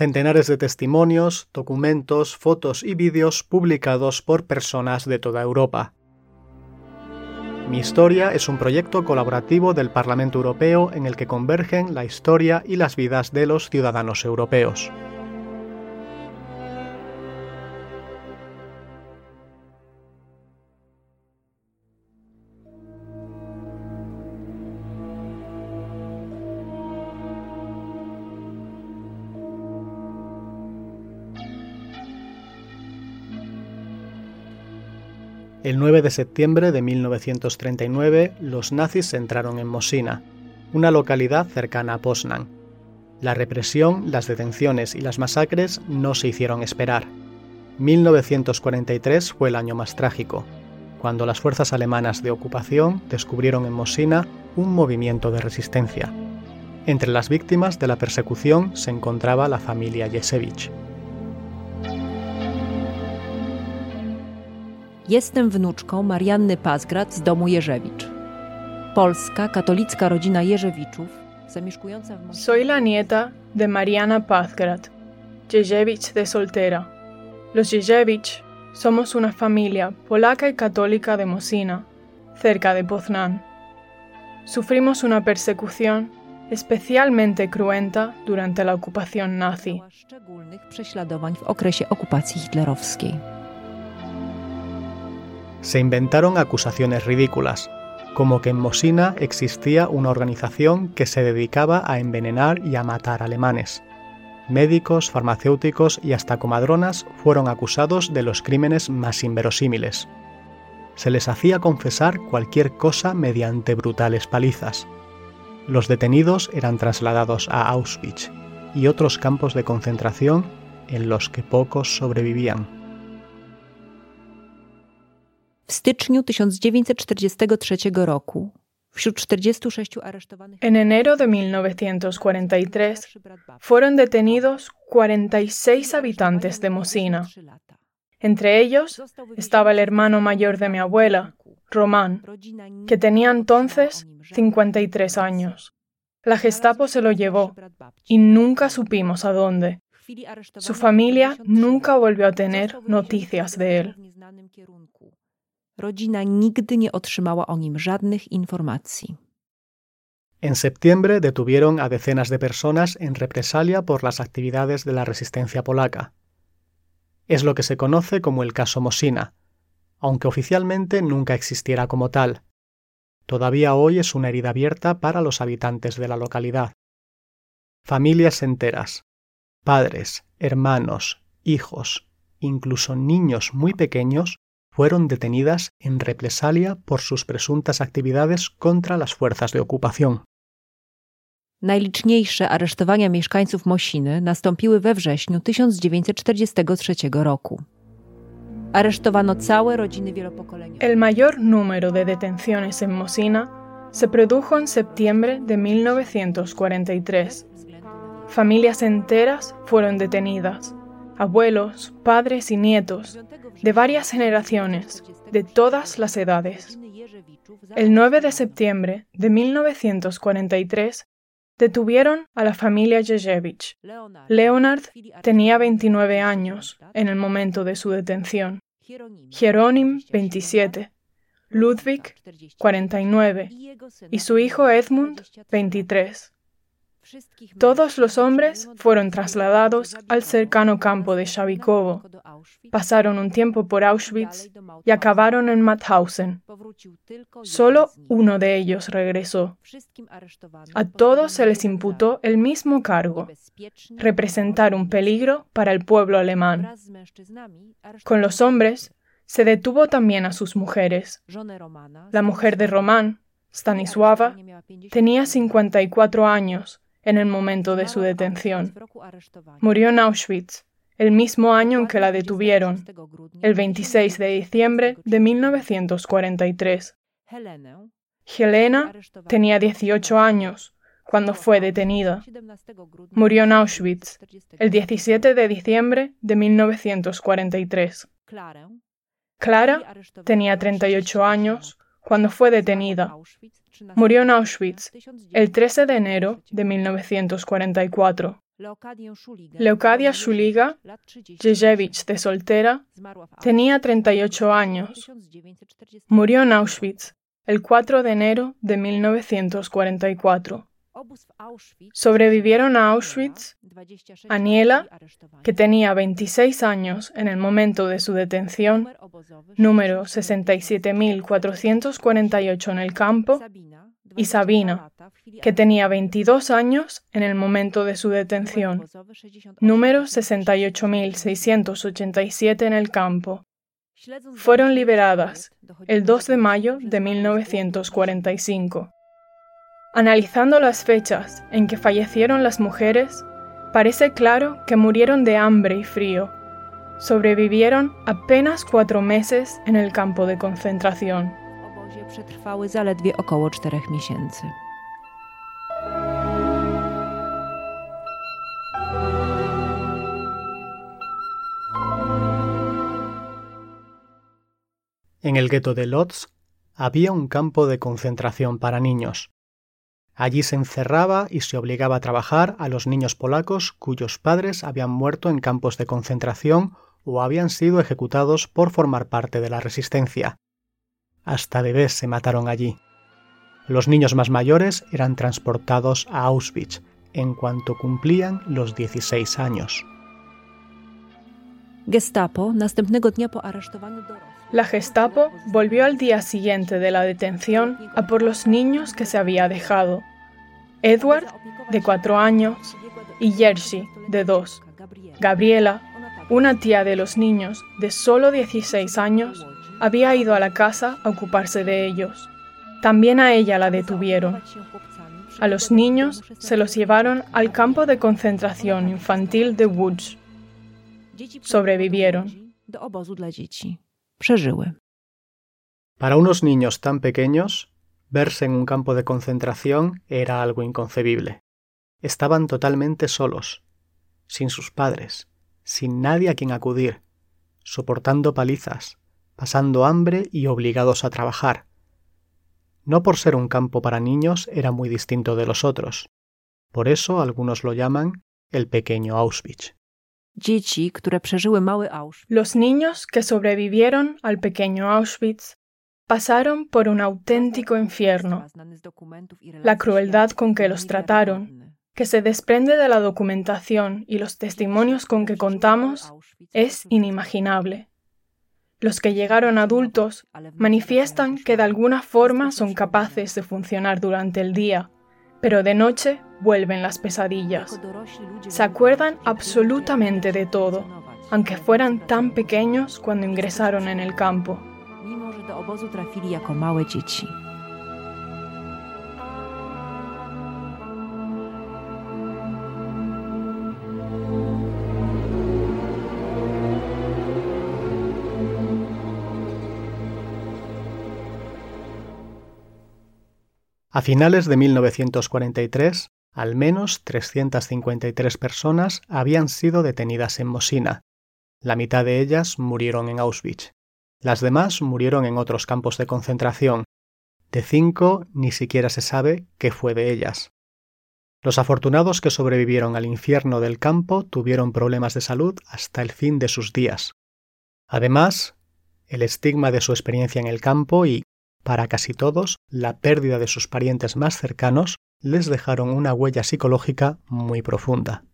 Centenares de testimonios, documentos, fotos y vídeos publicados por personas de toda Europa. Mi Historia es un proyecto colaborativo del Parlamento Europeo en el que convergen la historia y las vidas de los ciudadanos europeos. El 9 de septiembre de 1939, los nazis entraron en Mosina, una localidad cercana a Poznan. La represión, las detenciones y las masacres no se hicieron esperar. 1943 fue el año más trágico, cuando las fuerzas alemanas de ocupación descubrieron en Mosina un movimiento de resistencia. Entre las víctimas de la persecución se encontraba la familia Jesewicz. Jestem wnuczką Marianny Pazgrat z domu Jerzewicz. Polska, katolicka rodzina Jerzewiczów, zamieszkująca w Soy la nieta de Mariana Pazgrat, Jerzewicz de soltera. Los Jerzewicz somos una familia polaca y católica de Mosina, cerca de Poznan. Sufrimos una persecución especialmente cruenta durante la ocupación nazi. szczególnych prześladowań w okresie okupacji hitlerowskiej. Se inventaron acusaciones ridículas, como que en Mosina existía una organización que se dedicaba a envenenar y a matar alemanes. Médicos, farmacéuticos y hasta comadronas fueron acusados de los crímenes más inverosímiles. Se les hacía confesar cualquier cosa mediante brutales palizas. Los detenidos eran trasladados a Auschwitz y otros campos de concentración en los que pocos sobrevivían. W styczniu 1943 roku wśród 46 aresztowanych En enero de 1943 fueron detenidos 46 habitantes de Mosina. Entre ellos estaba el hermano mayor de mi abuela, Román, que tenía entonces 53 años. La Gestapo se lo llevó y nunca supimos a dónde. Su familia nunca volvió a tener noticias de él. Rodzina nigdy nie otrzymała o nim żadnych informacji. En septiembre detuvieron a decenas de personas en represalia por las actividades de la resistencia polaca. Es lo que se conoce como el caso Mosina, aunque oficialmente nunca existiera como tal. Todavía hoy es una herida abierta para los habitantes de la localidad. Familias enteras, padres, hermanos, hijos, incluso niños muy pequeños, fueron detenidas en represalia por sus presuntas actividades contra las fuerzas de ocupación. Najliczniejsze aresztowania mieszkańców Mosiny nastąpiły we wrześniu 1943 roku. Aresztowano całe rodziny wielopokoleniowe. El mayor número de detenciones en Mosina se produjo en septiembre de 1943. Familias enteras fueron detenidas, abuelos, padres y nietos, de varias generaciones, de todas las edades. El 9 de septiembre de 1943 detuvieron a la familia Jezevich. Leonard tenía 29 años en el momento de su detención, Jerónim 27, Ludwig 49 y su hijo Edmund 23. Todos los hombres fueron trasladados al cercano campo de Shavikovo, pasaron un tiempo por Auschwitz y acabaron en Mauthausen. Solo uno de ellos regresó. A todos se les imputó el mismo cargo, representar un peligro para el pueblo alemán. Con los hombres se detuvo también a sus mujeres. La mujer de Román, Stanisława, tenía 54 años en el momento de su detención. Murió en Auschwitz, el mismo año en que la detuvieron, el 26 de diciembre de 1943. Helena tenía 18 años cuando fue detenida. Murió en Auschwitz el 17 de diciembre de 1943. Clara tenía 38 años cuando fue detenida. Murió en Auschwitz el 13 de enero de 1944. Leocadia Szuliga, Jezewicz de soltera, tenía 38 años. Murió en Auschwitz el 4 de enero de 1944. Sobrevivieron a Auschwitz Aniela, que tenía 26 años en el momento de su detención, número 67.448 en el campo, y Sabina, que tenía 22 años en el momento de su detención, número 68.687 en el campo. Fueron liberadas el 2 de mayo de 1945. Analizando las fechas en que fallecieron las mujeres, parece claro que murieron de hambre y frío. Sobrevivieron apenas cuatro meses en el campo de concentración. En el gueto de Lodz había un campo de concentración para niños. Allí se encerraba y se obligaba a trabajar a los niños polacos cuyos padres habían muerto en campos de concentración o habían sido ejecutados por formar parte de la resistencia. Hasta bebés se mataron allí. Los niños más mayores eran transportados a Auschwitz en cuanto cumplían los 16 años. La Gestapo volvió al día siguiente de la detención a por los niños que se había dejado. Edward, de cuatro años, y Jerzy, de dos. Gabriela, una tía de los niños de solo 16 años, había ido a la casa a ocuparse de ellos. También a ella la detuvieron. A los niños se los llevaron al campo de concentración infantil de Woods. Sobrevivieron. Para unos niños tan pequeños, Verse en un campo de concentración era algo inconcebible. Estaban totalmente solos, sin sus padres, sin nadie a quien acudir, soportando palizas, pasando hambre y obligados a trabajar. No por ser un campo para niños era muy distinto de los otros. Por eso algunos lo llaman el pequeño Auschwitz. Los niños que sobrevivieron al pequeño Auschwitz pasaron por un auténtico infierno. La crueldad con que los trataron, que se desprende de la documentación y los testimonios con que contamos, es inimaginable. Los que llegaron adultos manifiestan que de alguna forma son capaces de funcionar durante el día, pero de noche vuelven las pesadillas. Se acuerdan absolutamente de todo, aunque fueran tan pequeños cuando ingresaron en el campo. A finales de 1943, al menos 353 personas habían sido detenidas en Mosina. La mitad de ellas murieron en Auschwitz. Las demás murieron en otros campos de concentración. De cinco ni siquiera se sabe qué fue de ellas. Los afortunados que sobrevivieron al infierno del campo tuvieron problemas de salud hasta el fin de sus días. Además, el estigma de su experiencia en el campo y, para casi todos, la pérdida de sus parientes más cercanos les dejaron una huella psicológica muy profunda.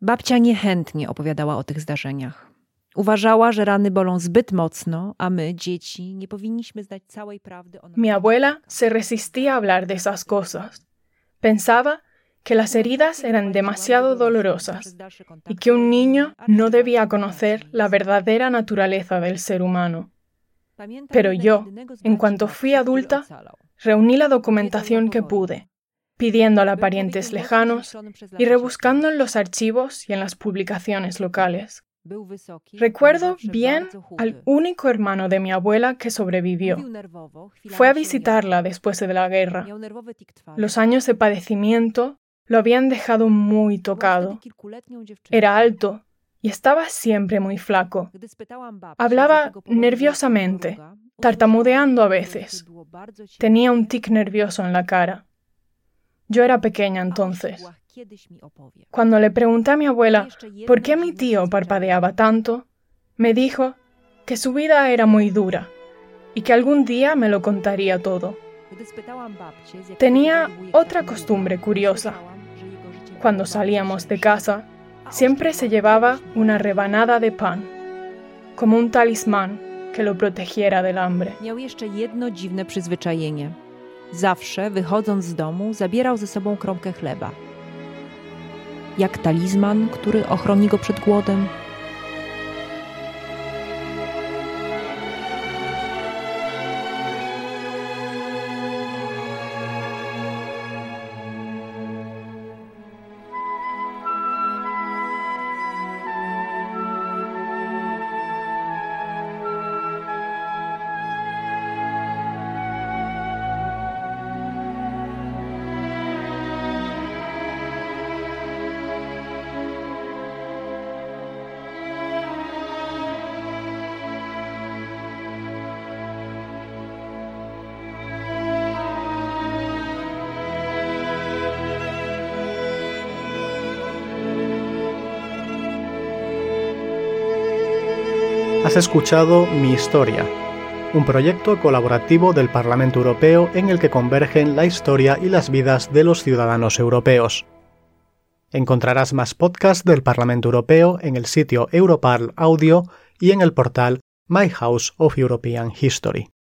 Babcia niechętnie opowiadała o tych zdarzeniach. Uważała, że rany bolą zbyt mocno, a my, dzieci, nie powinniśmy znać całej prawdy o Mi abuela se resistía a hablar de esas cosas. Pensaba que las heridas eran demasiado dolorosas y que un niño no debía conocer la verdadera naturaleza del ser humano. Pero yo, en cuanto fui adulta, reuní la documentación que pude, pidiéndola a parientes lejanos y rebuscando en los archivos y en las publicaciones locales. Recuerdo bien al único hermano de mi abuela que sobrevivió. Fue a visitarla después de la guerra. Los años de padecimiento lo habían dejado muy tocado. Era alto y estaba siempre muy flaco. Hablaba nerviosamente, tartamudeando a veces. Tenía un tic nervioso en la cara. Yo era pequeña entonces. Cuando le pregunté a mi abuela por qué mi tío parpadeaba tanto, me dijo que su vida era muy dura y que algún día me lo contaría todo. Tenía otra costumbre curiosa. Cuando salíamos de casa, siempre se llevaba una rebanada de pan, como un talismán que lo protegiera del hambre. Miał jeszcze jedno dziwne przyzwyczajenie. Zawsze, wychodząc z domu, zabierał ze sobą kromkę chleba. Jak talizman, który ochroni go przed głodem. Has escuchado Mi Historia, un proyecto colaborativo del Parlamento Europeo en el que convergen la historia y las vidas de los ciudadanos europeos. Encontrarás más podcasts del Parlamento Europeo en el sitio Europarl Audio y en el portal My House of European History.